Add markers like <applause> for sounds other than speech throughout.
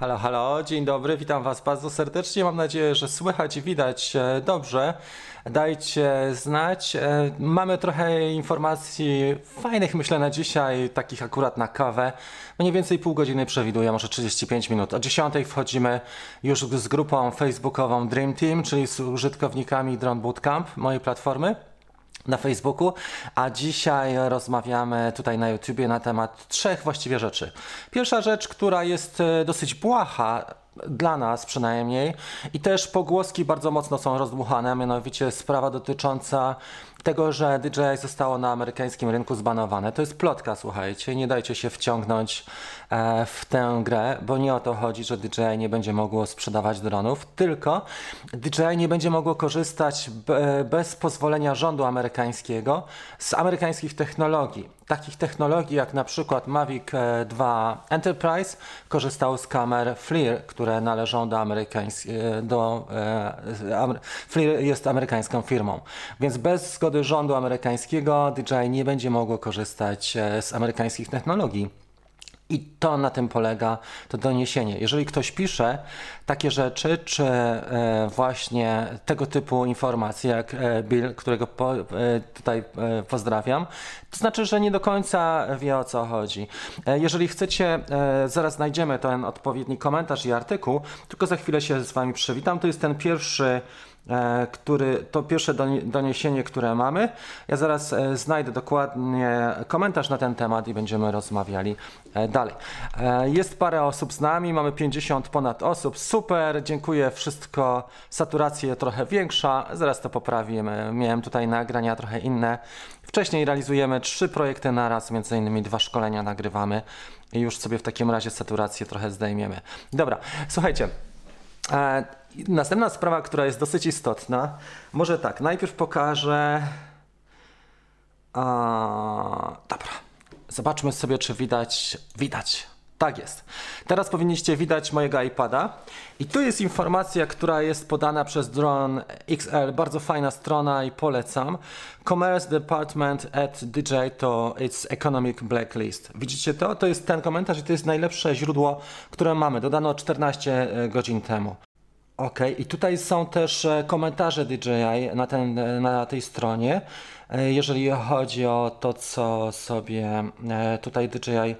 Halo, halo, dzień dobry, witam Was bardzo serdecznie. Mam nadzieję, że słychać i widać e, dobrze. Dajcie znać. E, Mamy trochę informacji fajnych, myślę, na dzisiaj, takich akurat na kawę. Mniej więcej pół godziny przewiduję, może 35 minut. O 10 wchodzimy już z grupą facebookową Dream Team, czyli z użytkownikami Drone Bootcamp, mojej platformy na Facebooku, a dzisiaj rozmawiamy tutaj na YouTubie na temat trzech właściwie rzeczy. Pierwsza rzecz, która jest e, dosyć błaha, dla nas przynajmniej, i też pogłoski bardzo mocno są rozdmuchane, mianowicie sprawa dotycząca tego, że DJI zostało na amerykańskim rynku zbanowane. To jest plotka, słuchajcie, nie dajcie się wciągnąć e, w tę grę, bo nie o to chodzi, że DJI nie będzie mogło sprzedawać dronów, tylko DJI nie będzie mogło korzystać bez pozwolenia rządu amerykańskiego z amerykańskich technologii. Takich technologii jak na przykład Mavic 2 e, Enterprise korzystał z kamer FLIR, które należą do amerykańskiego, do, e, FLIR jest amerykańską firmą, więc bez zgody zgody rządu amerykańskiego DJI nie będzie mogło korzystać e, z amerykańskich technologii. I to na tym polega to doniesienie. Jeżeli ktoś pisze takie rzeczy, czy e, właśnie tego typu informacje, jak e, Bill, którego po, tutaj pozdrawiam, to znaczy, że nie do końca wie o co chodzi. Jeżeli chcecie, zaraz znajdziemy ten odpowiedni komentarz i artykuł, tylko za chwilę się z Wami przywitam. To jest ten pierwszy E, który, to pierwsze doniesienie, które mamy. Ja zaraz e, znajdę dokładnie komentarz na ten temat i będziemy rozmawiali e, dalej. Jest parę osób z nami, mamy 50 ponad osób, super, dziękuję, wszystko, saturację trochę większa, zaraz to poprawimy. Miałem tutaj nagrania trochę inne. Wcześniej realizujemy trzy projekty na raz, między innymi dwa szkolenia nagrywamy i już sobie w takim razie saturację trochę zdejmiemy. Dobra, słuchajcie, Następna sprawa, która jest dosyć istotna, może tak, najpierw pokażę. Dobra, zobaczmy sobie, czy widać. Widać. Tak jest. Teraz powinniście widać mojego iPada. I tu jest informacja, która jest podana przez Drone XL. Bardzo fajna strona i polecam. Commerce Department at DJ to its economic blacklist. Widzicie to? To jest ten komentarz i to jest najlepsze źródło, które mamy. Dodano 14 e, godzin temu. Ok, i tutaj są też e, komentarze DJI na, ten, e, na tej stronie. Jeżeli chodzi o to, co sobie tutaj DJI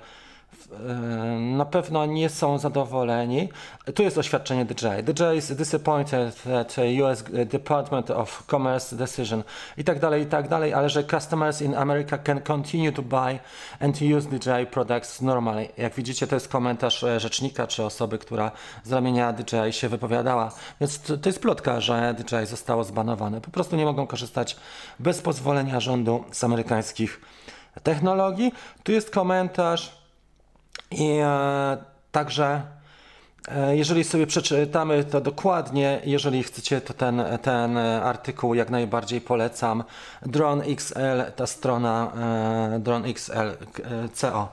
na pewno nie są zadowoleni. Tu jest oświadczenie DJI. DJI is disappointed that US Department of Commerce decision i tak dalej, i tak dalej, ale że customers in America can continue to buy and use DJI products normally. Jak widzicie, to jest komentarz e, rzecznika czy osoby, która z ramienia DJI się wypowiadała. Więc to, to jest plotka, że DJI zostało zbanowane. Po prostu nie mogą korzystać bez pozwolenia rządu z amerykańskich technologii. Tu jest komentarz i e, także e, jeżeli sobie przeczytamy to dokładnie, jeżeli chcecie, to ten, ten artykuł jak najbardziej polecam. Drone XL, ta strona e, CO.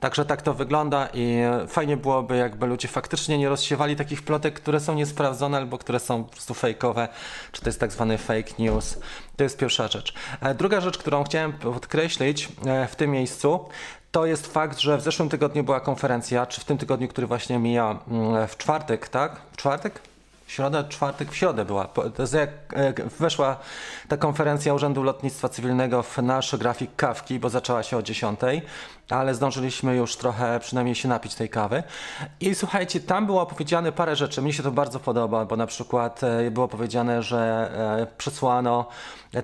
Także tak to wygląda i fajnie byłoby, jakby ludzie faktycznie nie rozsiewali takich plotek, które są niesprawdzone albo które są po prostu fejkowe, czy to jest tak zwany fake news. To jest pierwsza rzecz. E, druga rzecz, którą chciałem podkreślić e, w tym miejscu, to jest fakt, że w zeszłym tygodniu była konferencja, czy w tym tygodniu, który właśnie mija mm, w czwartek, tak? W czwartek? środę, czwartek, w środę była. Jak weszła ta konferencja Urzędu Lotnictwa Cywilnego w nasz grafik kawki, bo zaczęła się o 10, ale zdążyliśmy już trochę przynajmniej się napić tej kawy. I słuchajcie, tam było powiedziane parę rzeczy. Mnie się to bardzo podoba, bo na przykład e, było powiedziane, że e, przesłano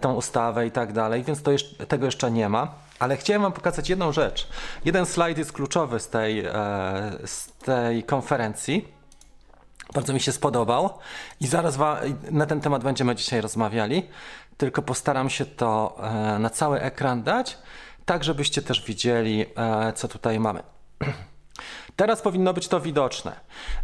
tą ustawę i tak dalej, więc to jeszcze, tego jeszcze nie ma. Ale chciałem Wam pokazać jedną rzecz. Jeden slajd jest kluczowy z tej, e, z tej konferencji. Bardzo mi się spodobał i zaraz na ten temat będziemy dzisiaj rozmawiali. Tylko postaram się to e, na cały ekran dać, tak żebyście też widzieli, e, co tutaj mamy. <clears throat> Teraz powinno być to widoczne.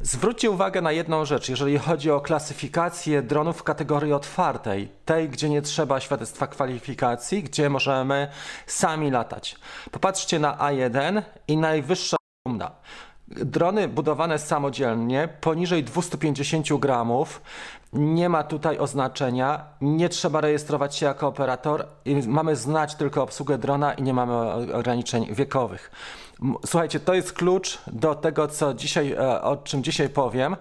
Zwróćcie uwagę na jedną rzecz, jeżeli chodzi o klasyfikację dronów w kategorii otwartej, tej, gdzie nie trzeba świadectwa kwalifikacji, gdzie możemy sami latać. Popatrzcie na A1 i najwyższa runda. Drony budowane samodzielnie poniżej 250 gramów. Nie ma tutaj oznaczenia, nie trzeba rejestrować się jako operator. Mamy znać tylko obsługę drona i nie mamy ograniczeń wiekowych. Słuchajcie, to jest klucz do tego, co dzisiaj, e, o czym dzisiaj powiem.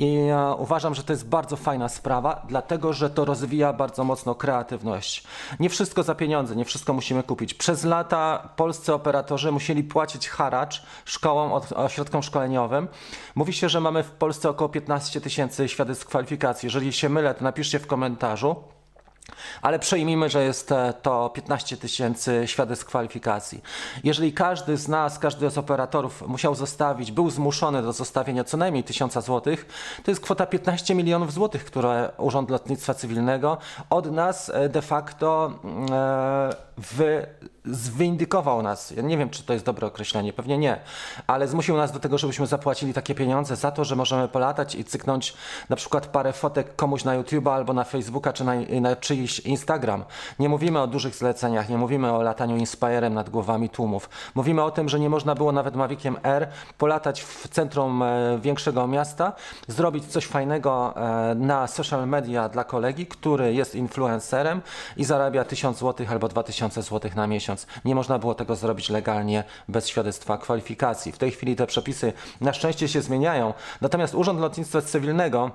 I e, uważam, że to jest bardzo fajna sprawa, dlatego że to rozwija bardzo mocno kreatywność. Nie wszystko za pieniądze, nie wszystko musimy kupić. Przez lata polscy operatorzy musieli płacić haracz szkołom, ośrodkom szkoleniowym. Mówi się, że mamy w Polsce około 15 tysięcy świadectw kwalifikacji. Jeżeli się mylę, to napiszcie w komentarzu. Ale przejmijmy, że jest e, to 15 tysięcy świadectw kwalifikacji. Jeżeli każdy z nas, każdy z operatorów musiał zostawić, był zmuszony do zostawienia co najmniej 1000 złotych, to jest kwota 15 milionów złotych, które Urząd Lotnictwa Cywilnego od nas e, de facto e, wy zwindykował nas. Ja nie wiem, czy to jest dobre określenie, pewnie nie, ale zmusił nas do tego, żebyśmy zapłacili takie pieniądze za to, że możemy polatać i cyknąć na przykład parę fotek komuś na YouTube albo na Facebooka czy na, na czyjś Instagram. Nie mówimy o dużych zleceniach, nie mówimy o lataniu Inspirem nad głowami tłumów. Mówimy o tym, że nie można było nawet Maviciem R polatać w centrum e, większego miasta, zrobić coś fajnego e, na social media dla kolegi, który jest influencerem i zarabia 1000 zł albo 2000 zł na miesiąc miesiąc. Nie można było tego zrobić legalnie bez świadectwa kwalifikacji. W tej chwili te przepisy na szczęście się zmieniają. Natomiast Urząd Lotnictwa Cywilnego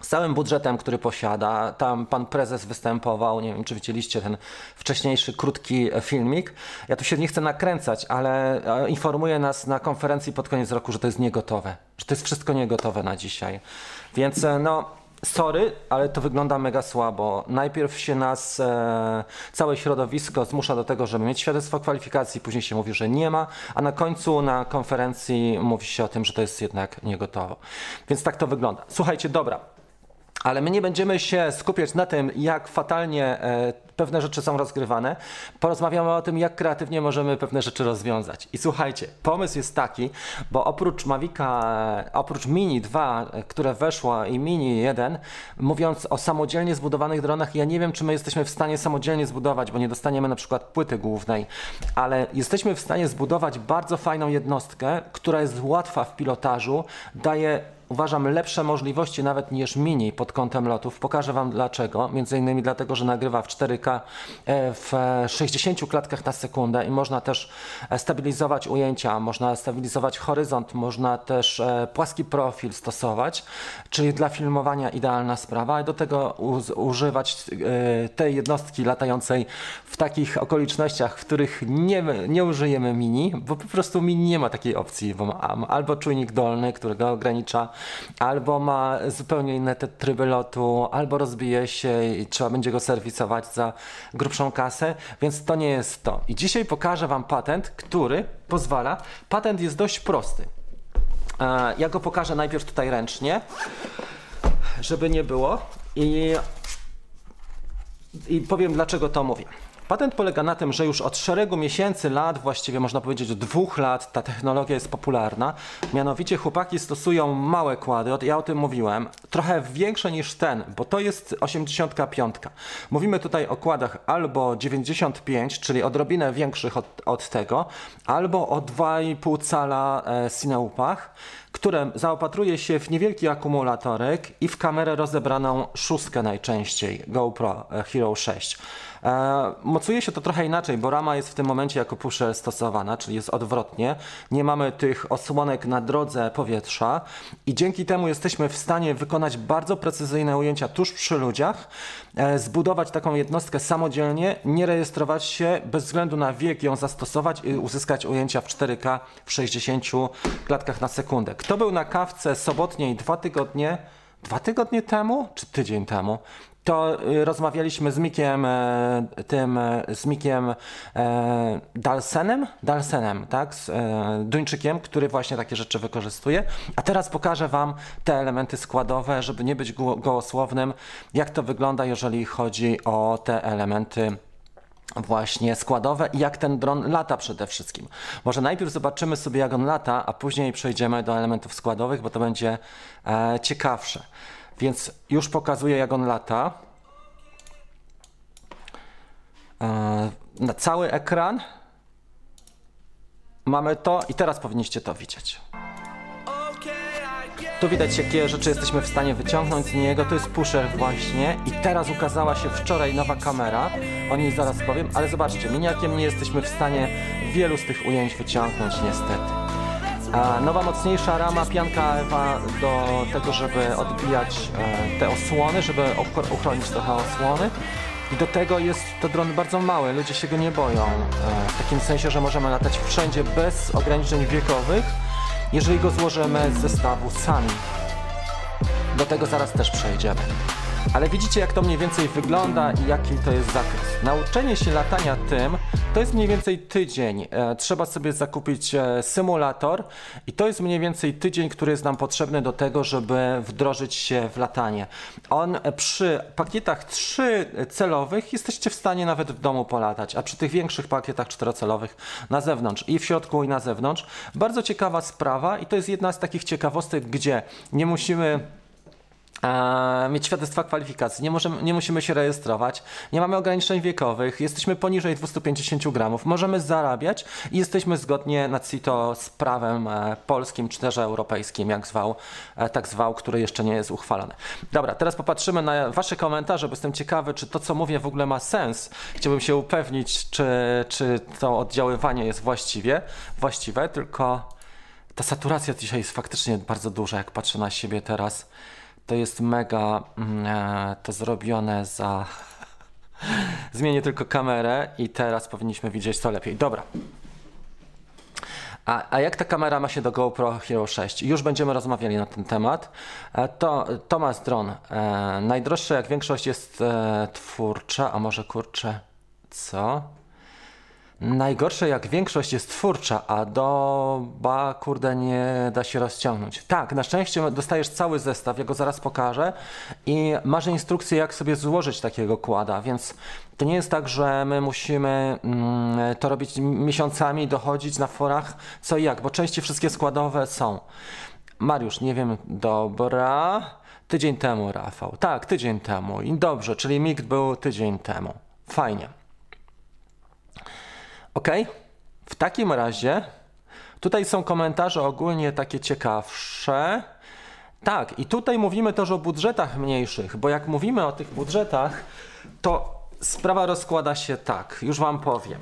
z całym budżetem, który posiada. Tam pan prezes występował, nie wiem czy widzieliście ten wcześniejszy krótki filmik. Ja tu się nie chcę nakręcać, ale e, informuje nas na konferencji pod koniec roku, że to jest niegotowe, że to jest wszystko niegotowe na dzisiaj. Więc e, no Sorry, ale to wygląda mega słabo. Najpierw się nas e, całe środowisko zmusza do tego, żeby mieć świadectwo kwalifikacji, później się mówi, że nie ma, a na końcu na konferencji mówi się o tym, że to jest jednak niegotowo. Więc tak to wygląda. Słuchajcie, dobra. Ale my nie będziemy się skupiać na tym, jak fatalnie e, pewne rzeczy są rozgrywane. Porozmawiamy o tym, jak kreatywnie możemy pewne rzeczy rozwiązać. I słuchajcie, pomysł jest taki, bo oprócz Mavica, e, oprócz Mini 2, e, które weszło i Mini 1, mówiąc o samodzielnie zbudowanych dronach, ja nie wiem, czy my jesteśmy w stanie samodzielnie zbudować, bo nie dostaniemy na przykład płyty głównej, ale jesteśmy w stanie zbudować bardzo fajną jednostkę, która jest łatwa w pilotażu, daje uważam lepsze możliwości nawet niż Mini pod kątem lotów. Pokażę Wam dlaczego. Między innymi dlatego, że nagrywa w 4K e, w 60 klatkach na sekundę i można też e, stabilizować ujęcia, można stabilizować horyzont, można też e, płaski profil stosować, czyli dla filmowania idealna sprawa i do tego używać tej jednostki latającej w takich okolicznościach, w których nie, nie użyjemy Mini, bo po prostu Mini nie ma takiej opcji, bo albo czujnik dolny, który go ogranicza, albo ma zupełnie inne te tryby lotu, albo rozbije się i trzeba będzie go serwisować za grubszą kasę, więc to nie jest to. I dzisiaj pokażę Wam patent, który pozwala. Patent jest dość prosty. E, ja go pokażę najpierw tutaj ręcznie, żeby nie było. I, i powiem dlaczego to mówię. Patent polega na tym, że już od szeregu miesięcy, lat, właściwie można powiedzieć od dwóch lat, ta technologia jest popularna. Mianowicie chłopaki stosują małe kłady, ja o tym mówiłem, trochę większe niż ten, bo to jest 85. Mówimy tutaj o kładach albo 95, czyli odrobinę większych od, od tego, albo o 2,5 cala e, Cineupach które zaopatruje się w niewielki akumulatorek i w kamerę rozebraną szóstkę najczęściej GoPro e, Hero 6. E, mocuje się to trochę inaczej, bo rama jest w tym momencie jako pusher stosowana, czyli jest odwrotnie. Nie mamy tych osłonek na drodze powietrza i dzięki temu jesteśmy w stanie wykonać bardzo precyzyjne ujęcia tuż przy ludziach, e, zbudować taką jednostkę samodzielnie, nie rejestrować się, bez względu na wiek ją zastosować i uzyskać ujęcia w 4K w 60 klatkach na sekundę. Kto był na kawce sobotniej dwa tygodnie, dwa tygodnie temu, czy tydzień temu, to y, rozmawialiśmy z Mikiem, e, tym, e, z Mikiem e, Dalsenem, Dalsenem, tak, z Duńczykiem, który właśnie takie rzeczy wykorzystuje. A teraz pokażę Wam te elementy składowe, żeby nie być gołosłownym, jak to wygląda, jeżeli chodzi o te elementy właśnie składowe i jak ten dron lata przede wszystkim. Może najpierw zobaczymy sobie jak on lata, a później przejdziemy do elementów składowych, bo to będzie ciekawsze. Więc już pokazuję jak on lata. E, na cały ekran mamy to i teraz powinniście to widzieć. Tu widać jakie rzeczy jesteśmy w stanie wyciągnąć z niego, to jest pusher właśnie i teraz ukazała się wczoraj nowa kamera, o niej zaraz powiem, ale zobaczcie, miniakiem nie jesteśmy w stanie wielu z tych ujęć wyciągnąć niestety. Nowa mocniejsza rama pianka Ewa do tego, żeby odbijać e, te osłony, żeby uchronić trochę osłony. I do tego jest to dron bardzo mały, ludzie się go nie boją. E, w takim sensie, że możemy latać wszędzie bez ograniczeń wiekowych, jeżeli go złożymy z zestawu sami. Do tego zaraz też przejdziemy. Ale widzicie, jak to mniej więcej wygląda i jaki to jest zakres. Nauczenie się latania tym to jest mniej więcej tydzień. E, trzeba sobie zakupić e, symulator i to jest mniej więcej tydzień, który jest nam potrzebny do tego, żeby wdrożyć się w latanie. On przy pakietach 3 celowych jesteście w stanie nawet w domu polatać, a przy tych większych pakietach czterocelowych na zewnątrz i w środku i na zewnątrz. Bardzo ciekawa sprawa i to jest jedna z takich ciekawostek, gdzie nie musimy e, mieć świadectwa kwalifikacji, nie, możemy, nie musimy się rejestrować, nie mamy ograniczeń wiekowych, jesteśmy poniżej 250 gramów, możemy zarabiać i jesteśmy zgodnie na CITO z prawem e, polskim czy też europejskim, jak zwał, e, tak zwał, który jeszcze nie jest uchwalony. Dobra, teraz popatrzymy na Wasze komentarze, bo jestem ciekawy, czy to, co mówię, w ogóle ma sens. Chciałbym się upewnić, czy, czy to oddziaływanie jest właściwie, właściwe, tylko ta saturacja dzisiaj jest faktycznie bardzo duża, jak patrzę na siebie teraz. To jest mega mm, e, to zrobione za. <laughs> Zmienię tylko kamerę i teraz powinniśmy widzieć to lepiej. Dobra. A, a jak ta kamera ma się do GoPro Hero 6? Już będziemy rozmawiali na ten temat. E, To Thomas Dron. E, najdroższe jak większość jest e, a może kurczę, co? Najgorsze jak większość jest twórcza, a doba kurde nie da się rozciągnąć. Tak, na szczęście dostajesz cały zestaw, ja go zaraz pokażę i masz instrukcję jak sobie złożyć takiego kłada, więc to nie jest tak, że my musimy mm, to robić miesiącami, dochodzić na forach co i jak, bo części wszystkie składowe są. Mariusz, nie wiem, dobra. Tydzień temu, Rafał. Tak, tydzień temu. I dobrze, czyli MIG był tydzień temu. Fajnie. Ok? W takim razie tutaj są komentarze ogólnie takie ciekawsze. Tak, i tutaj mówimy też o budżetach mniejszych, bo jak mówimy o tych budżetach, to sprawa rozkłada się tak, już Wam powiem.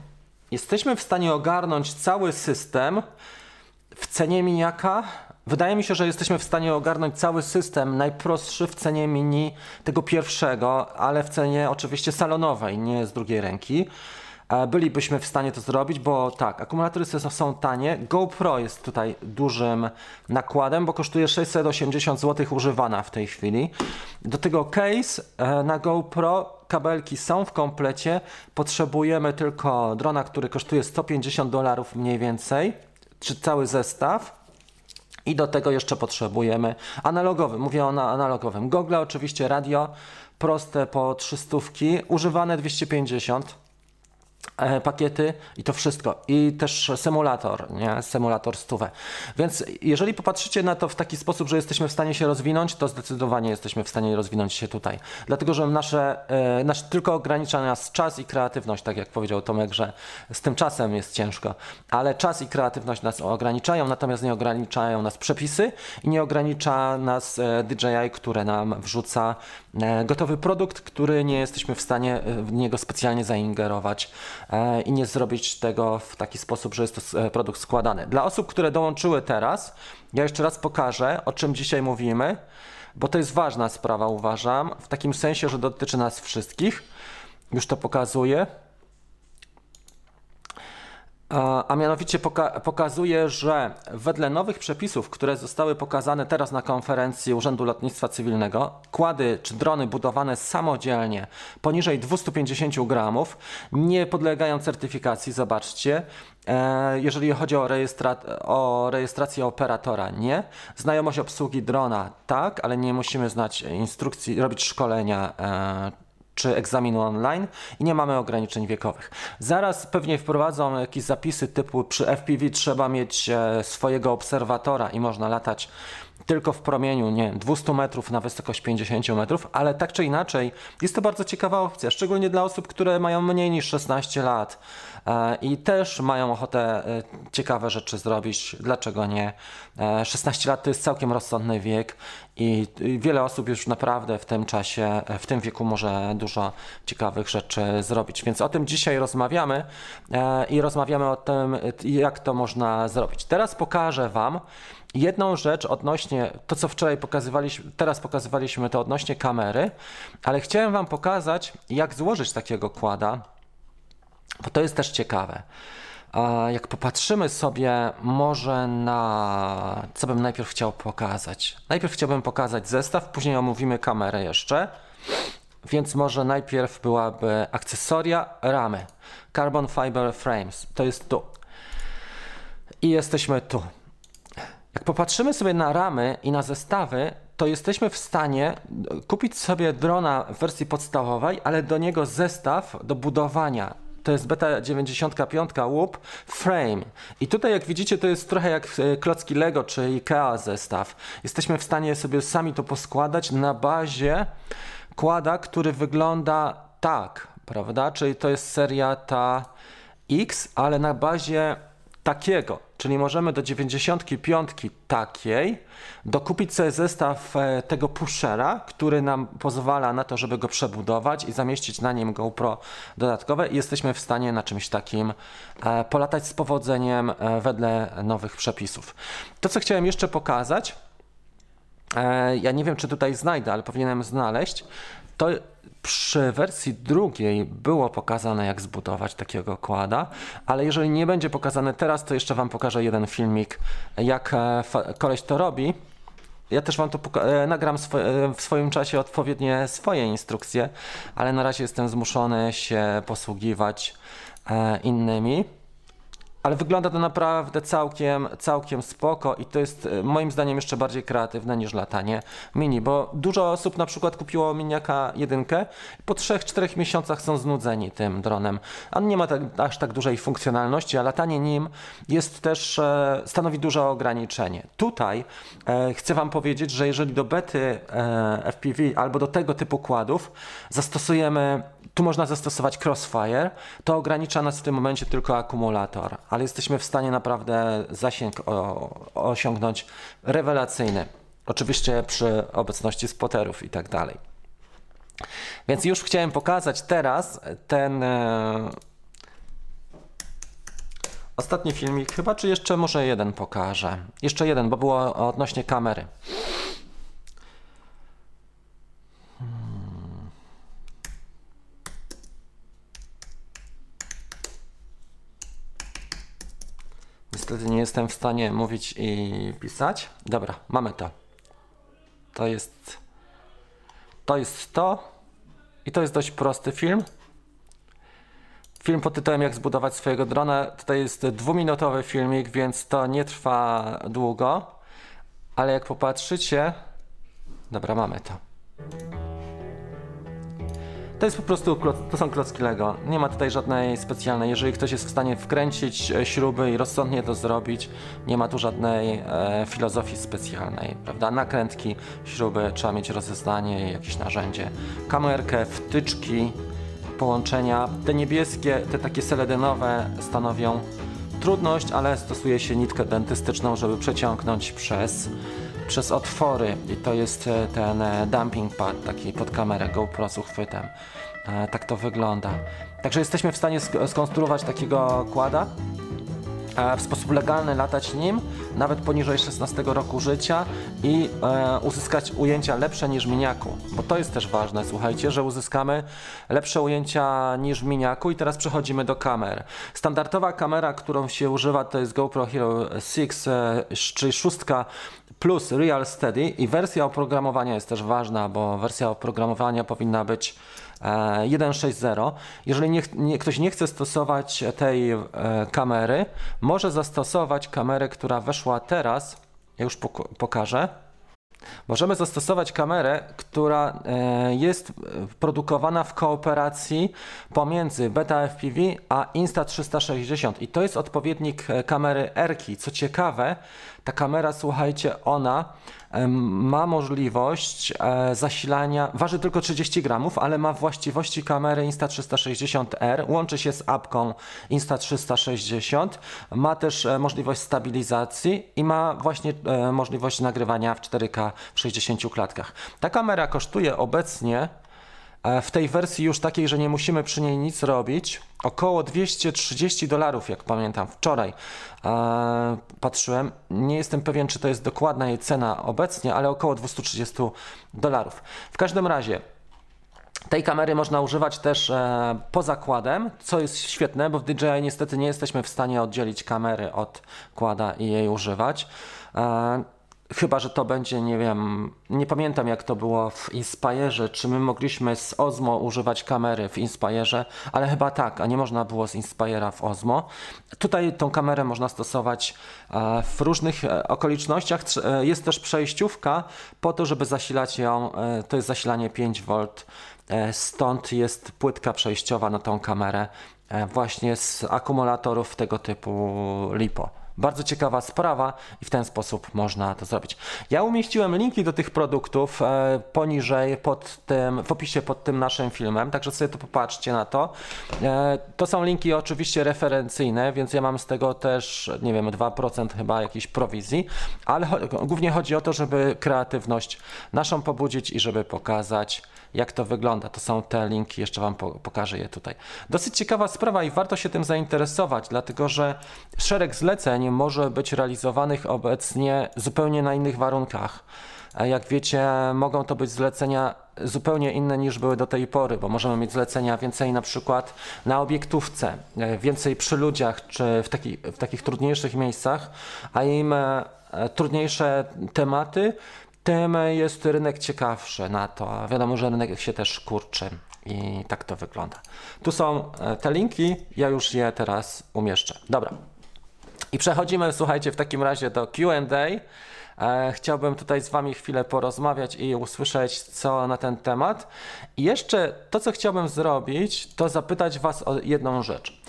Jesteśmy w stanie ogarnąć cały system w cenie miniaka. Wydaje mi się, że jesteśmy w stanie ogarnąć cały system, najprostszy w cenie mini tego pierwszego, ale w cenie oczywiście salonowej, nie z drugiej ręki. E, Bylibyśmy w stanie to zrobić, bo tak, akumulatory są- tanie. GoPro jest tutaj dużym nakładem, bo kosztuje 680 zł używana w tej chwili. Do tego case e, na GoPro, kabelki są w komplecie. Potrzebujemy tylko drona, który kosztuje 150 dolarów mniej więcej, czy cały zestaw. I do tego jeszcze potrzebujemy analogowy, mówię o na- analogowym. Google oczywiście radio, proste po 300, używane 250 e, pakiety i to wszystko. I też symulator, nie? Symulator stówę. Więc jeżeli popatrzycie na to w taki sposób, że jesteśmy w stanie się rozwinąć, to zdecydowanie jesteśmy w stanie rozwinąć się tutaj. Dlatego, że nasze, e, nasz, tylko ogranicza nas czas i kreatywność, tak jak powiedział Tomek, że z tym czasem jest ciężko. Ale czas i kreatywność nas ograniczają, natomiast nie ograniczają nas przepisy i nie ogranicza nas e, DJI, które nam wrzuca e, gotowy produkt, który nie jesteśmy w stanie e, w niego specjalnie zaingerować e, i nie zrobić tego w taki sposób, że jest to e, produkt składany. Dla osób, które dołączyły teraz, ja jeszcze raz pokażę, o czym dzisiaj mówimy, bo to jest ważna sprawa, uważam, w takim sensie, że dotyczy nas wszystkich. Już to pokazuję. A, mianowicie poka pokazuje, że wedle nowych przepisów, które zostały pokazane teraz na konferencji Urzędu Lotnictwa Cywilnego, kłady czy drony budowane samodzielnie poniżej 250 gramów nie podlegają certyfikacji, zobaczcie. E, jeżeli chodzi o, rejestra o rejestrację operatora, nie. Znajomość obsługi drona, tak, ale nie musimy znać instrukcji, robić szkolenia. E, czy egzaminu online i nie mamy ograniczeń wiekowych. Zaraz pewnie wprowadzą jakieś zapisy typu przy FPV trzeba mieć e, swojego obserwatora i można latać tylko w promieniu nie, 200 metrów na wysokość 50 metrów, ale tak czy inaczej jest to bardzo ciekawa opcja, szczególnie dla osób, które mają mniej niż 16 lat e, i też mają ochotę e, ciekawe rzeczy zrobić. Dlaczego nie? 16 lat to jest całkiem rozsądny wiek i wiele osób już naprawdę w tym czasie, w tym wieku może dużo ciekawych rzeczy zrobić. Więc o tym dzisiaj rozmawiamy i rozmawiamy o tym, jak to można zrobić. Teraz pokażę Wam, jedną rzecz odnośnie to, co wczoraj pokazywaliśmy, teraz pokazywaliśmy to odnośnie kamery, ale chciałem Wam pokazać, jak złożyć takiego kłada, bo to jest też ciekawe. Jak popatrzymy sobie może na co bym najpierw chciał pokazać. Najpierw chciałbym pokazać zestaw, później omówimy kamerę jeszcze. Więc może najpierw byłaby akcesoria, ramy. Carbon Fiber Frames. To jest tu. I jesteśmy tu. Jak popatrzymy sobie na ramy i na zestawy, to jesteśmy w stanie kupić sobie drona w wersji podstawowej, ale do niego zestaw do budowania. To jest beta 95 łup frame. I tutaj jak widzicie to jest trochę jak e, klocki Lego czy IKEA zestaw. Jesteśmy w stanie sobie sami to poskładać na bazie kłada, który wygląda tak, prawda? Czyli to jest seria ta X, ale na bazie takiego, czyli możemy do 95 takiej dokupić sobie zestaw e, tego pushera, który nam pozwala na to, żeby go przebudować i zamieścić na nim GoPro dodatkowe i jesteśmy w stanie na czymś takim e, polatać z powodzeniem e, wedle nowych przepisów. To, co chciałem jeszcze pokazać, ja nie wiem, czy tutaj znajdę, ale powinienem znaleźć, to przy wersji drugiej było pokazane, jak zbudować takiego kłada, ale jeżeli nie będzie pokazane teraz, to jeszcze Wam pokażę jeden filmik, jak e, koleś to robi. Ja też Wam to e, nagram e, w swoim czasie odpowiednie swoje instrukcje, ale na razie jestem zmuszony się posługiwać innymi. Ale wygląda to naprawdę całkiem, całkiem spoko i to jest e, moim zdaniem jeszcze bardziej kreatywne niż latanie mini, bo dużo osób na przykład kupiło miniaka jedynkę po 3-4 miesiącach są znudzeni tym dronem. On nie ma tak, aż tak dużej funkcjonalności, a latanie nim jest też, e, stanowi duże ograniczenie. Tutaj e, chcę Wam powiedzieć, że jeżeli do bety e, FPV albo do tego typu kładów zastosujemy tu można zastosować crossfire, to ogranicza nas w tym momencie tylko akumulator, ale jesteśmy w stanie naprawdę zasięg osiągnąć rewelacyjny. Oczywiście przy obecności spoterów i tak dalej. Więc już chciałem pokazać teraz ten e, ostatni filmik, chyba czy jeszcze może jeden pokażę. Jeszcze jeden, bo było odnośnie kamery. Niestety nie jestem w stanie mówić i pisać. Dobra, mamy to. To jest to jest to i to jest dość prosty film. Film pod tytułem Jak zbudować swojego drona. Tutaj jest dwuminutowy filmik, więc to nie trwa długo. Ale jak popatrzycie, dobra, mamy to. To jest po prostu, to są klocki Lego. Nie ma tutaj żadnej specjalnej. Jeżeli ktoś jest w stanie wkręcić e, śruby i rozsądnie to zrobić, nie ma tu żadnej e, filozofii specjalnej, prawda? Nakrętki, śruby, trzeba mieć rozeznanie, jakieś narzędzie, kamerkę, wtyczki, połączenia. Te niebieskie, te takie seledynowe stanowią trudność, ale stosuje się nitkę dentystyczną, żeby przeciągnąć przez przez otwory i to jest e, ten e, dumping pad taki pod kamerę GoPro z uchwytem. E, tak to wygląda. Także jesteśmy w stanie skonstruować takiego kłada w sposób legalny latać nim, nawet poniżej 16 roku życia i e, uzyskać ujęcia lepsze niż miniaku. Bo to jest też ważne, słuchajcie, że uzyskamy lepsze ujęcia niż miniaku i teraz przechodzimy do kamer. Standardowa kamera, którą się używa to jest GoPro Hero 6, e, czyli szóstka plus Real Steady i wersja oprogramowania jest też ważna, bo wersja oprogramowania powinna być 1.6.0. Jeżeli nie, nie, ktoś nie chce stosować tej e, kamery, może zastosować kamerę, która weszła teraz. Ja już pokażę. Możemy zastosować kamerę, która e, jest produkowana w kooperacji pomiędzy Beta FPV a Insta360 i to jest odpowiednik e, kamery Erki. Co ciekawe, ta kamera, słuchajcie, ona ma możliwość e, zasilania, waży tylko 30 gramów, ale ma właściwości kamery Insta360R, łączy się z apką Insta360, ma też e, możliwość stabilizacji i ma właśnie e, możliwość nagrywania w 4K w 60 klatkach. Ta kamera kosztuje obecnie w tej wersji już takiej, że nie musimy przy niej nic robić, około 230 dolarów, jak pamiętam, wczoraj e, patrzyłem. Nie jestem pewien, czy to jest dokładna jej cena obecnie, ale około 230 dolarów. W każdym razie tej kamery można używać też e, poza kładem, co jest świetne, bo w DJI niestety nie jesteśmy w stanie oddzielić kamery od kłada i jej używać. E, Chyba, że to będzie, nie wiem, nie pamiętam jak to było w Inspire, czy my mogliśmy z Osmo używać kamery w Inspire, ale chyba tak, a nie można było z Inspire'a w Osmo. Tutaj tą kamerę można stosować e, w różnych e, okolicznościach. E, jest też przejściówka po to, żeby zasilać ją, to jest zasilanie 5V, stąd jest płytka przejściowa na tą kamerę właśnie z akumulatorów tego typu LiPo. Bardzo ciekawa sprawa i w ten sposób można to zrobić. Ja umieściłem linki do tych produktów e, poniżej pod tym, w opisie pod tym naszym filmem, także sobie to popatrzcie na to. E, to są linki oczywiście referencyjne, więc ja mam z tego też, nie wiem, 2% chyba jakiejś prowizji, ale głównie chodzi o to, żeby kreatywność naszą pobudzić i żeby pokazać, jak to wygląda. To są te linki, jeszcze Wam pokażę je tutaj. Dosyć ciekawa sprawa i warto się tym zainteresować, dlatego że szereg zleceń może być realizowanych obecnie zupełnie na innych warunkach. Jak wiecie, mogą to być zlecenia zupełnie inne niż były do tej pory, bo możemy mieć zlecenia więcej na przykład na obiektówce, więcej przy ludziach czy w, taki, w takich trudniejszych miejscach, a im e, trudniejsze tematy, tym jest rynek ciekawszy na to. A wiadomo, że rynek się też kurczy i tak to wygląda. Tu są e, te linki, ja już je teraz umieszczę. Dobra. I przechodzimy, słuchajcie, w takim razie do QA. E, chciałbym tutaj z Wami chwilę porozmawiać i usłyszeć, co na ten temat. I jeszcze to, co chciałbym zrobić, to zapytać Was o jedną rzecz.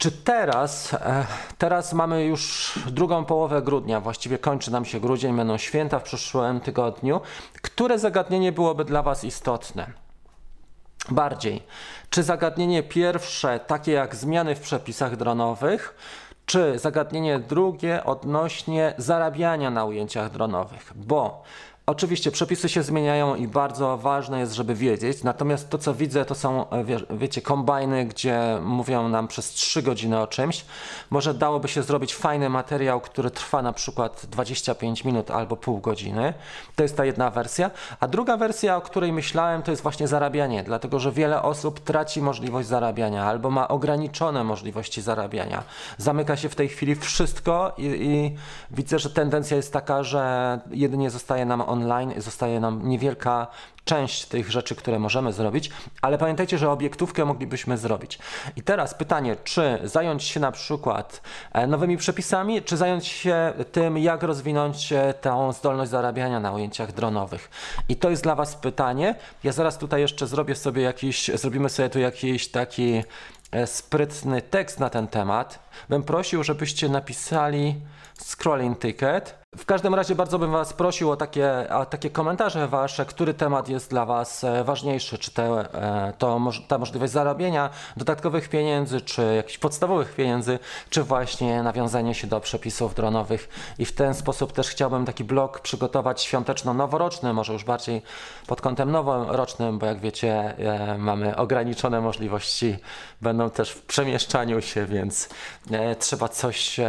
Czy teraz, e, teraz mamy już drugą połowę grudnia, właściwie kończy nam się grudzień, będą święta w przyszłym tygodniu. Które zagadnienie byłoby dla Was istotne? Bardziej. Czy zagadnienie pierwsze, takie jak zmiany w przepisach dronowych, czy zagadnienie drugie odnośnie zarabiania na ujęciach dronowych? Bo Oczywiście przepisy się zmieniają i bardzo ważne jest, żeby wiedzieć. Natomiast to, co widzę, to są, e, wie, wiecie, kombajny, gdzie mówią nam przez 3 godziny o czymś. Może dałoby się zrobić fajny materiał, który trwa na przykład 25 minut albo pół godziny. To jest ta jedna wersja. A druga wersja, o której myślałem, to jest właśnie zarabianie, dlatego że wiele osób traci możliwość zarabiania albo ma ograniczone możliwości zarabiania. Zamyka się w tej chwili wszystko i, i widzę, że tendencja jest taka, że jedynie zostaje nam on online zostaje nam niewielka część tych rzeczy, które możemy zrobić, ale pamiętajcie, że obiektówkę moglibyśmy zrobić. I teraz pytanie, czy zająć się na przykład e, nowymi przepisami, czy zająć się tym, jak rozwinąć e, tę zdolność zarabiania na ujęciach dronowych. I to jest dla Was pytanie. Ja zaraz tutaj jeszcze zrobię sobie jakiś, zrobimy sobie tu jakiś taki e, sprytny tekst na ten temat. Bym prosił, żebyście napisali scrolling ticket w każdym razie bardzo bym Was prosił o takie, o takie komentarze Wasze, który temat jest dla Was e, ważniejszy, czy te, e, to, ta możliwość zarobienia dodatkowych pieniędzy, czy jakichś podstawowych pieniędzy, czy właśnie nawiązanie się do przepisów dronowych. I w ten sposób też chciałbym taki blog przygotować świąteczno-noworoczny, może już bardziej pod kątem noworocznym, bo jak wiecie e, mamy ograniczone możliwości, będą też w przemieszczaniu się, więc trzeba coś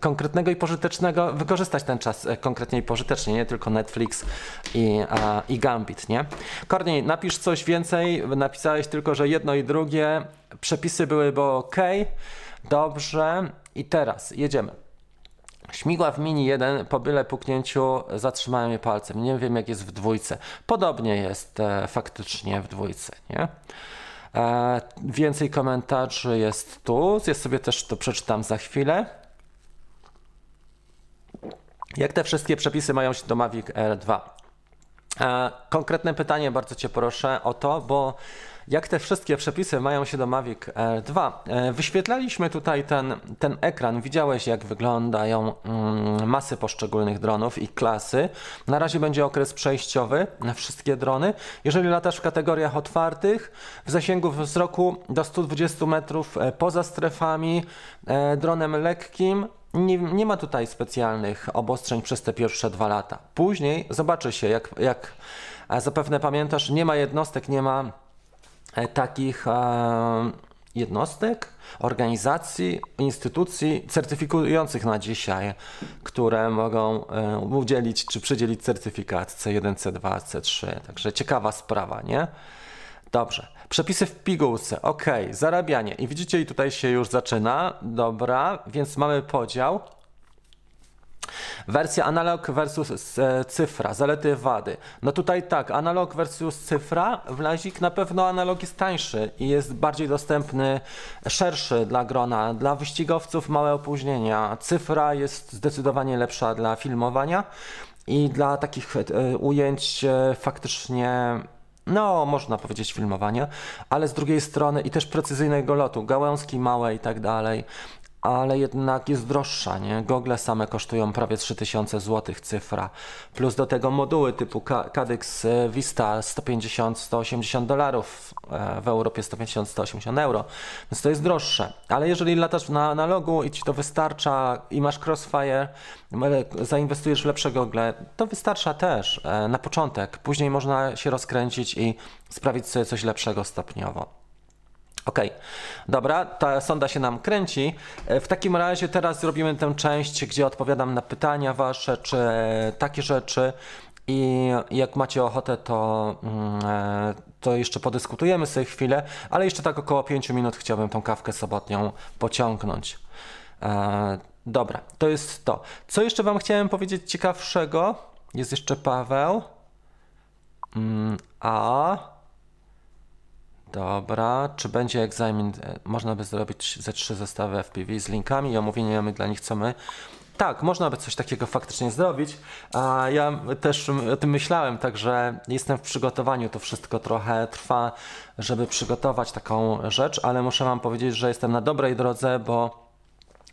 konkretnego i pożytecznego wykorzystać ten czas czas e, konkretnie i pożytecznie, nie tylko Netflix i, a, i Gambit, nie? Korniej, napisz coś więcej, napisałeś tylko, że jedno i drugie, przepisy byłyby ok, dobrze i teraz jedziemy. Śmigła w Mini 1 po byle puknięciu zatrzymałem je palcem. Nie wiem jak jest w dwójce. Podobnie jest e, faktycznie w dwójce, nie? E, więcej komentarzy jest tu. Ja sobie też to przeczytam za chwilę. Jak te wszystkie przepisy mają się do Mavic Air 2? E, konkretne pytanie, bardzo Cię proszę o to, bo jak te wszystkie przepisy mają się do Mavic Air 2? E, wyświetlaliśmy tutaj ten, ten ekran, widziałeś jak wyglądają mm, masy poszczególnych dronów i klasy. Na razie będzie okres przejściowy na wszystkie drony. Jeżeli latasz w kategoriach otwartych, w zasięgu wzroku do 120 metrów e, poza strefami, dronem lekkim, nie, nie, ma tutaj specjalnych obostrzeń przez te pierwsze dwa lata. Później zobaczy się, jak, jak zapewne pamiętasz, nie ma jednostek, nie ma e, takich e, jednostek, organizacji, instytucji certyfikujących na dzisiaj, które mogą e, udzielić czy przydzielić certyfikat C1, C2, C3. Także ciekawa sprawa, nie? Dobrze. Przepisy w pigułce. Ok, zarabianie. I widzicie, i tutaj się już zaczyna. Dobra, więc mamy podział. Wersja analog versus e, cyfra, zalety, wady. No tutaj tak, analog versus cyfra, wlazik na pewno analog jest tańszy i jest bardziej dostępny, szerszy dla grona. Dla wyścigowców małe opóźnienia. Cyfra jest zdecydowanie lepsza dla filmowania i dla takich e, ujęć e, faktycznie no, można powiedzieć filmowania, ale z drugiej strony i też precyzyjnego lotu, gałązki małe i tak dalej ale jednak jest droższa, nie? Gogle same kosztują prawie 3000 zł cyfra, plus do tego moduły typu Cadyx e, Vista 150-180 dolarów, e, w Europie 150-180 euro, więc to jest droższe. Ale jeżeli latasz na analogu i ci to wystarcza i masz crossfire, zainwestujesz w lepsze gogle, to wystarcza też e, na początek. Później można się rozkręcić i sprawić sobie coś lepszego stopniowo. Ok, dobra, ta sonda się nam kręci. E, w takim razie teraz zrobimy tę część, gdzie odpowiadam na pytania wasze, czy takie rzeczy. I jak macie ochotę, to, mm, e, to jeszcze podyskutujemy sobie chwilę, ale jeszcze tak około 5 minut chciałbym tą kawkę sobotnią pociągnąć. E, dobra, to jest to. Co jeszcze Wam chciałem powiedzieć ciekawszego? Jest jeszcze Paweł. Mm, a. Dobra, czy będzie egzamin? E, można by zrobić ze trzy zestawy FPV z linkami i omówieniami dla nich, co my. Tak, można by coś takiego faktycznie zrobić. A ja też o tym myślałem, także jestem w przygotowaniu. To wszystko trochę trwa, żeby przygotować taką rzecz, ale muszę Wam powiedzieć, że jestem na dobrej drodze, bo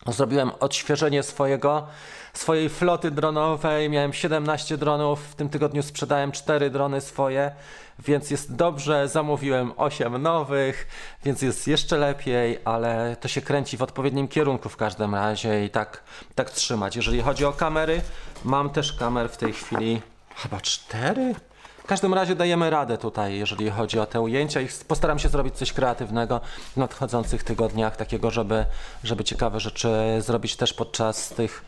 zrobiłem odświeżenie swojego swojej floty dronowej. Miałem 17 dronów, w tym tygodniu sprzedałem 4 drony swoje, więc jest dobrze. Zamówiłem 8 nowych, więc jest jeszcze lepiej, ale to się kręci w odpowiednim kierunku w każdym razie i tak, tak trzymać. Jeżeli chodzi o kamery, mam też kamer w tej chwili chyba 4. W każdym razie dajemy radę tutaj, jeżeli chodzi o te ujęcia i postaram się zrobić coś kreatywnego w nadchodzących tygodniach, takiego, żeby, żeby ciekawe rzeczy zrobić też podczas tych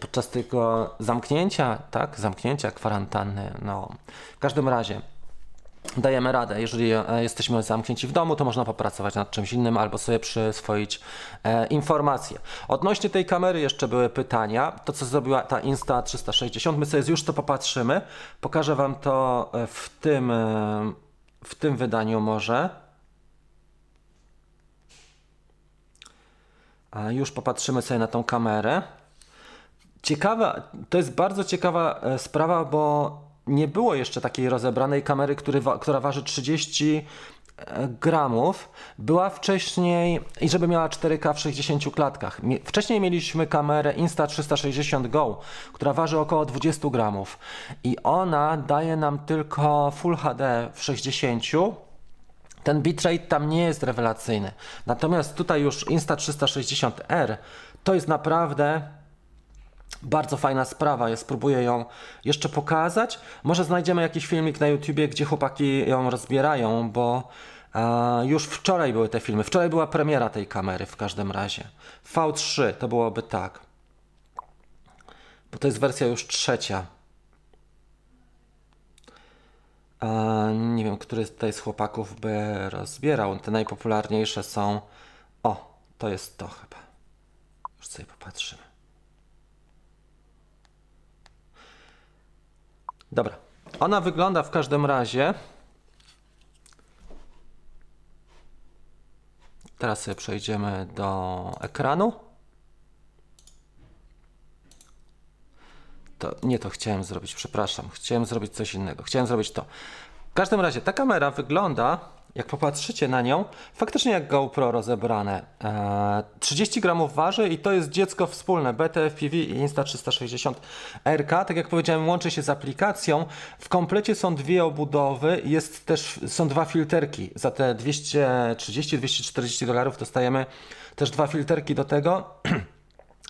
podczas tego zamknięcia, tak, zamknięcia kwarantanny, no, w każdym razie dajemy radę. Jeżeli e, jesteśmy zamknięci w domu, to można popracować nad czymś innym albo sobie przyswoić e, informacje. Odnośnie tej kamery jeszcze były pytania. To, co zrobiła ta Insta360, my sobie już to popatrzymy. Pokażę Wam to e, w tym, e, w tym wydaniu może. A już popatrzymy sobie na tą kamerę. Ciekawa, to jest bardzo ciekawa sprawa, bo nie było jeszcze takiej rozebranej kamery, który, która waży 30 e, gramów. Była wcześniej, i żeby miała 4K w 60 klatkach. Wcześniej mieliśmy kamerę Insta360 Go, która waży około 20 gramów. I ona daje nam tylko Full HD w 60 ten bitrate tam nie jest rewelacyjny. Natomiast tutaj już Insta360R to jest naprawdę bardzo fajna sprawa jest, spróbuję ją jeszcze pokazać. Może znajdziemy jakiś filmik na YouTubie, gdzie chłopaki ją rozbierają, bo e, już wczoraj były te filmy. Wczoraj była premiera tej kamery w każdym razie. V3 to byłoby tak. Bo to jest wersja już trzecia. E, nie wiem, który tutaj z chłopaków by rozbierał. Te najpopularniejsze są. O, to jest to chyba. Już sobie popatrzymy. Dobra. Ona wygląda w każdym razie. Teraz sobie przejdziemy do ekranu. to nie to chciałem zrobić, przepraszam. Chciałem zrobić coś innego. Chciałem zrobić to. W każdym razie ta kamera wygląda, jak popatrzycie na nią, faktycznie jak GoPro rozebrane. Eee, 30 gramów waży i to jest dziecko wspólne BTFPV i Insta360 RK. Tak jak powiedziałem, łączy się z aplikacją. W komplecie są dwie obudowy, jest też, są dwa filterki. Za te 230-240 dolarów dostajemy też dwa filterki do tego. <clears throat>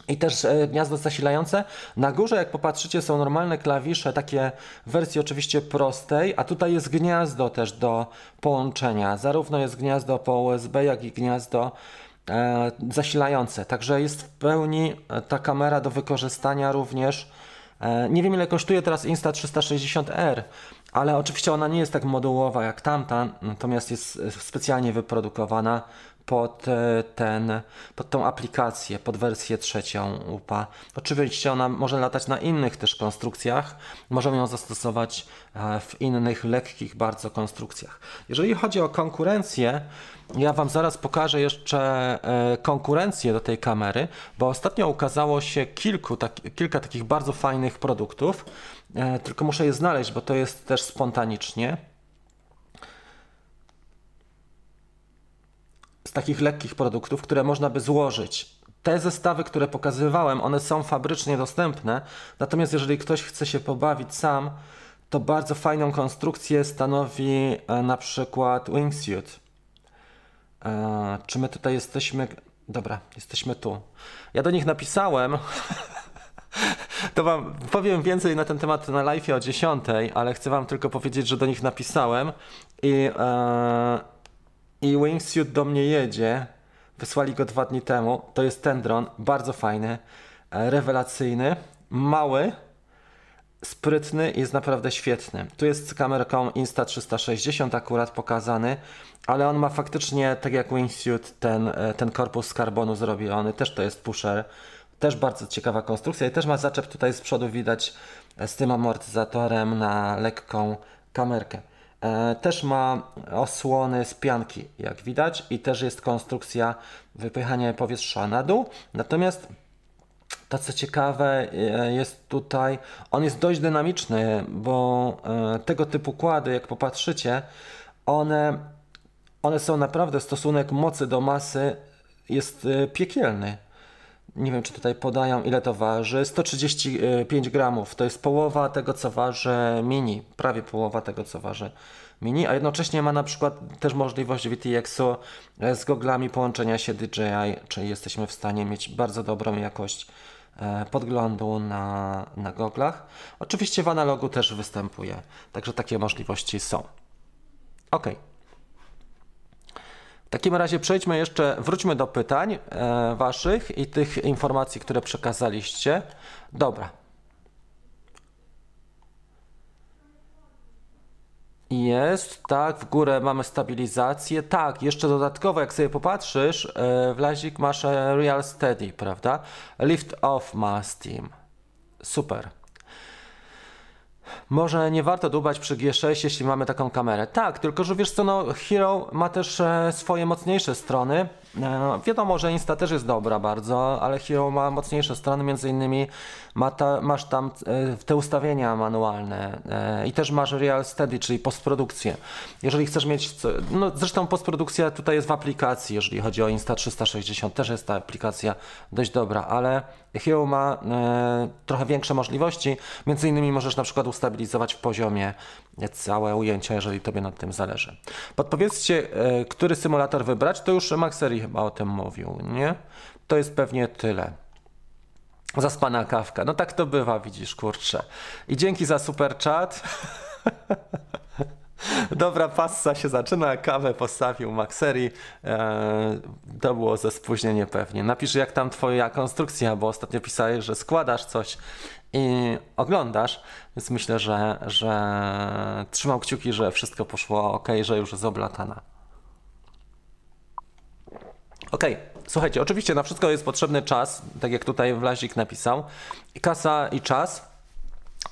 I też e, gniazdo zasilające. Na górze, jak popatrzycie, są normalne klawisze, takie w wersji oczywiście prostej, a tutaj jest gniazdo też do połączenia. Zarówno jest gniazdo po USB, jak i gniazdo e, zasilające. Także jest w pełni e, ta kamera do wykorzystania również. E, nie wiem ile kosztuje teraz Insta360R, ale oczywiście ona nie jest tak modułowa jak tamta, natomiast jest e, specjalnie wyprodukowana pod, e, ten, pod tą aplikację, pod wersję trzecią UPA. Oczywiście ona może latać na innych też konstrukcjach, możemy ją zastosować e, w innych lekkich bardzo konstrukcjach. Jeżeli chodzi o konkurencję, ja Wam zaraz pokażę jeszcze e, konkurencję do tej kamery, bo ostatnio ukazało się kilku, tak, kilka takich bardzo fajnych produktów, tylko muszę je znaleźć, bo to jest też spontanicznie. Z takich lekkich produktów, które można by złożyć. Te zestawy, które pokazywałem, one są fabrycznie dostępne, natomiast jeżeli ktoś chce się pobawić sam, to bardzo fajną konstrukcję stanowi e, na przykład wingsuit. E, czy my tutaj jesteśmy? Dobra, jesteśmy tu. Ja do nich napisałem. <laughs> To wam powiem więcej na ten temat na live o 10, ale chcę wam tylko powiedzieć, że do nich napisałem i e, i Wingsuit do mnie jedzie. Wysłali go dwa dni temu. To jest ten dron, bardzo fajny, e, rewelacyjny, mały, sprytny i jest naprawdę świetny. Tu jest z kamerką Insta360 akurat pokazany, ale on ma faktycznie, tak jak Wingsuit, ten, e, ten korpus z karbonu zrobiony. Też to jest pusher. Też bardzo ciekawa konstrukcja i też ma zaczep tutaj z przodu widać e, z tym amortyzatorem na lekką kamerkę. E, też ma osłony z pianki, jak widać, i też jest konstrukcja wypychania powietrza na dół. Natomiast to co ciekawe e, jest tutaj, on jest dość dynamiczny, bo e, tego typu kłady, jak popatrzycie, one, one są naprawdę, stosunek mocy do masy jest piekielny. Nie wiem, czy tutaj podają, ile to waży. 135 gramów. To jest połowa tego, co waży mini. Prawie połowa tego, co waży mini. A jednocześnie ma na przykład też możliwość VTX-u z goglami połączenia się DJI, czyli jesteśmy w stanie mieć bardzo dobrą jakość e, podglądu na, na goglach. Oczywiście w analogu też występuje, także takie możliwości są. OK. Takim razie przejdźmy jeszcze, wróćmy do pytań e, Waszych i tych informacji, które przekazaliście. Dobra. Jest, tak, w górę mamy stabilizację. Tak, jeszcze dodatkowo, jak sobie popatrzysz, e, w lazik masz Real Steady, prawda? Lift off ma Steam. Super. Może nie warto dubać przy G6, jeśli mamy taką kamerę. Tak, tylko że wiesz co, no, Hero ma też e, swoje mocniejsze strony. E, wiadomo, że Insta też jest dobra bardzo, ale Hero ma mocniejsze strony, między innymi ma ta, masz tam e, te ustawienia manualne e, i też masz Real Steady, czyli postprodukcję. Jeżeli chcesz mieć, no zresztą postprodukcja tutaj jest w aplikacji, jeżeli chodzi o Insta360, też jest ta aplikacja dość dobra, ale Hero ma trochę większe możliwości, między innymi możesz na przykład ustabilizować w poziomie całe ujęcia, jeżeli Tobie nad tym zależy. Podpowiedzcie, który symulator wybrać, to już Maxeri chyba o tym mówił, nie? To jest pewnie tyle. Zaspana kawka. No tak to bywa, widzisz, kurczę. I dzięki za super chat. <laughs> Dobra, passa się zaczyna, kawę postawił Maxeri. Eee, to było ze spóźnieniem pewnie. Napisz jak tam twoja konstrukcja, bo ostatnio pisałeś, że składasz coś i oglądasz, więc myślę, że, że trzymał kciuki, że wszystko poszło ok, że już jest oblatana. Ok, słuchajcie, oczywiście na wszystko jest potrzebny czas, tak jak tutaj Wlazik napisał. Kasa i czas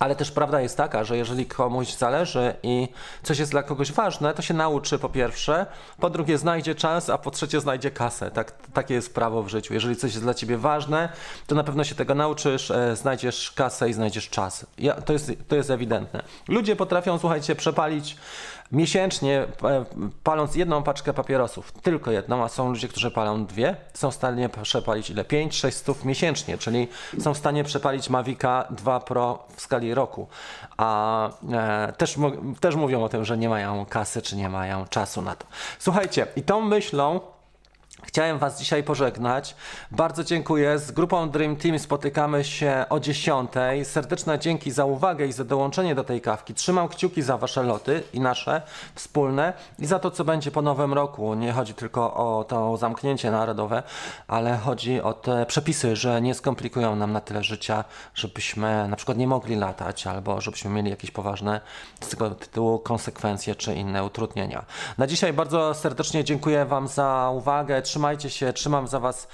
Ale też prawda jest taka, że jeżeli komuś zależy i coś jest dla kogoś ważne, to się nauczy po pierwsze, po drugie znajdzie czas, a po trzecie znajdzie kasę. Tak, takie jest prawo w życiu. Jeżeli coś jest dla ciebie ważne, to na pewno się tego nauczysz, e, znajdziesz kasę i znajdziesz czas. Ja, to, jest, to jest ewidentne. Ludzie potrafią, słuchajcie, przepalić miesięcznie e, paląc jedną paczkę papierosów, tylko jedną, a są ludzie, którzy palą dwie, są w stanie przepalić ile? 5-6 stów miesięcznie, czyli są w stanie przepalić Mavica 2 Pro w skali roku. A e, też, też mówią o tym, że nie mają kasy, czy nie mają czasu na to. Słuchajcie, i tą myślą Chciałem Was dzisiaj pożegnać. Bardzo dziękuję. Z grupą Dream Team spotykamy się o 10. Serdeczne dzięki za uwagę i za dołączenie do tej kawki. Trzymam kciuki za Wasze loty i nasze wspólne i za to, co będzie po nowym roku. Nie chodzi tylko o to zamknięcie narodowe, ale chodzi o te przepisy, że nie skomplikują nam na tyle życia, żebyśmy na przykład nie mogli latać albo żebyśmy mieli jakieś poważne z tego tytułu konsekwencje czy inne utrudnienia. Na dzisiaj bardzo serdecznie dziękuję Wam za uwagę trzymajcie się, trzymam za Was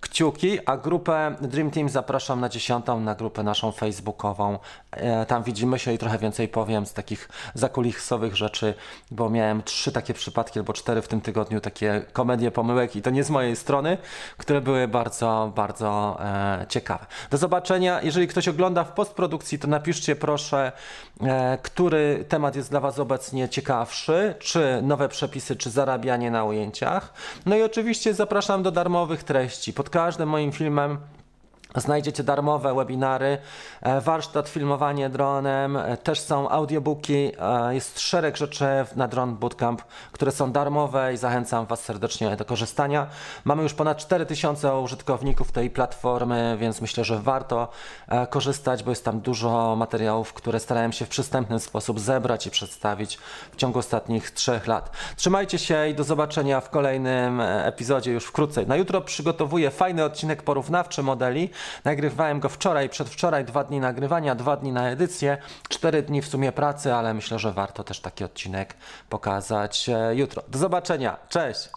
kciuki, a grupę Dream Team zapraszam na dziesiątą, na grupę naszą facebookową. E, tam widzimy się i trochę więcej powiem z takich zakulisowych rzeczy, bo miałem trzy takie przypadki albo cztery w tym tygodniu, takie komedie pomyłek i to nie z mojej strony, które były bardzo, bardzo e, ciekawe. Do zobaczenia. Jeżeli ktoś ogląda w postprodukcji, to napiszcie proszę, e, który temat jest dla Was obecnie ciekawszy, czy nowe przepisy, czy zarabianie na ujęciach. No i oczywiście zapraszam do darmowych treści. Pod każdym moim filmem Znajdziecie darmowe webinary, e, warsztat filmowanie dronem, e, też są audiobooki, e, jest szereg rzeczy na Drone Bootcamp, które są darmowe i zachęcam Was serdecznie do korzystania. Mamy już ponad 4000 użytkowników tej platformy, więc myślę, że warto korzystać, bo jest tam dużo materiałów, które starałem się w przystępny sposób zebrać i przedstawić w ciągu ostatnich trzech lat. Trzymajcie się i do zobaczenia w kolejnym epizodzie już wkrótce. Na jutro przygotowuję fajny odcinek porównawczy modeli, Nagrywałem go wczoraj, przedwczoraj, dwa dni nagrywania, dwa dni na edycję, cztery dni w sumie pracy, ale myślę, że warto też taki odcinek pokazać e, jutro. Do zobaczenia, cześć!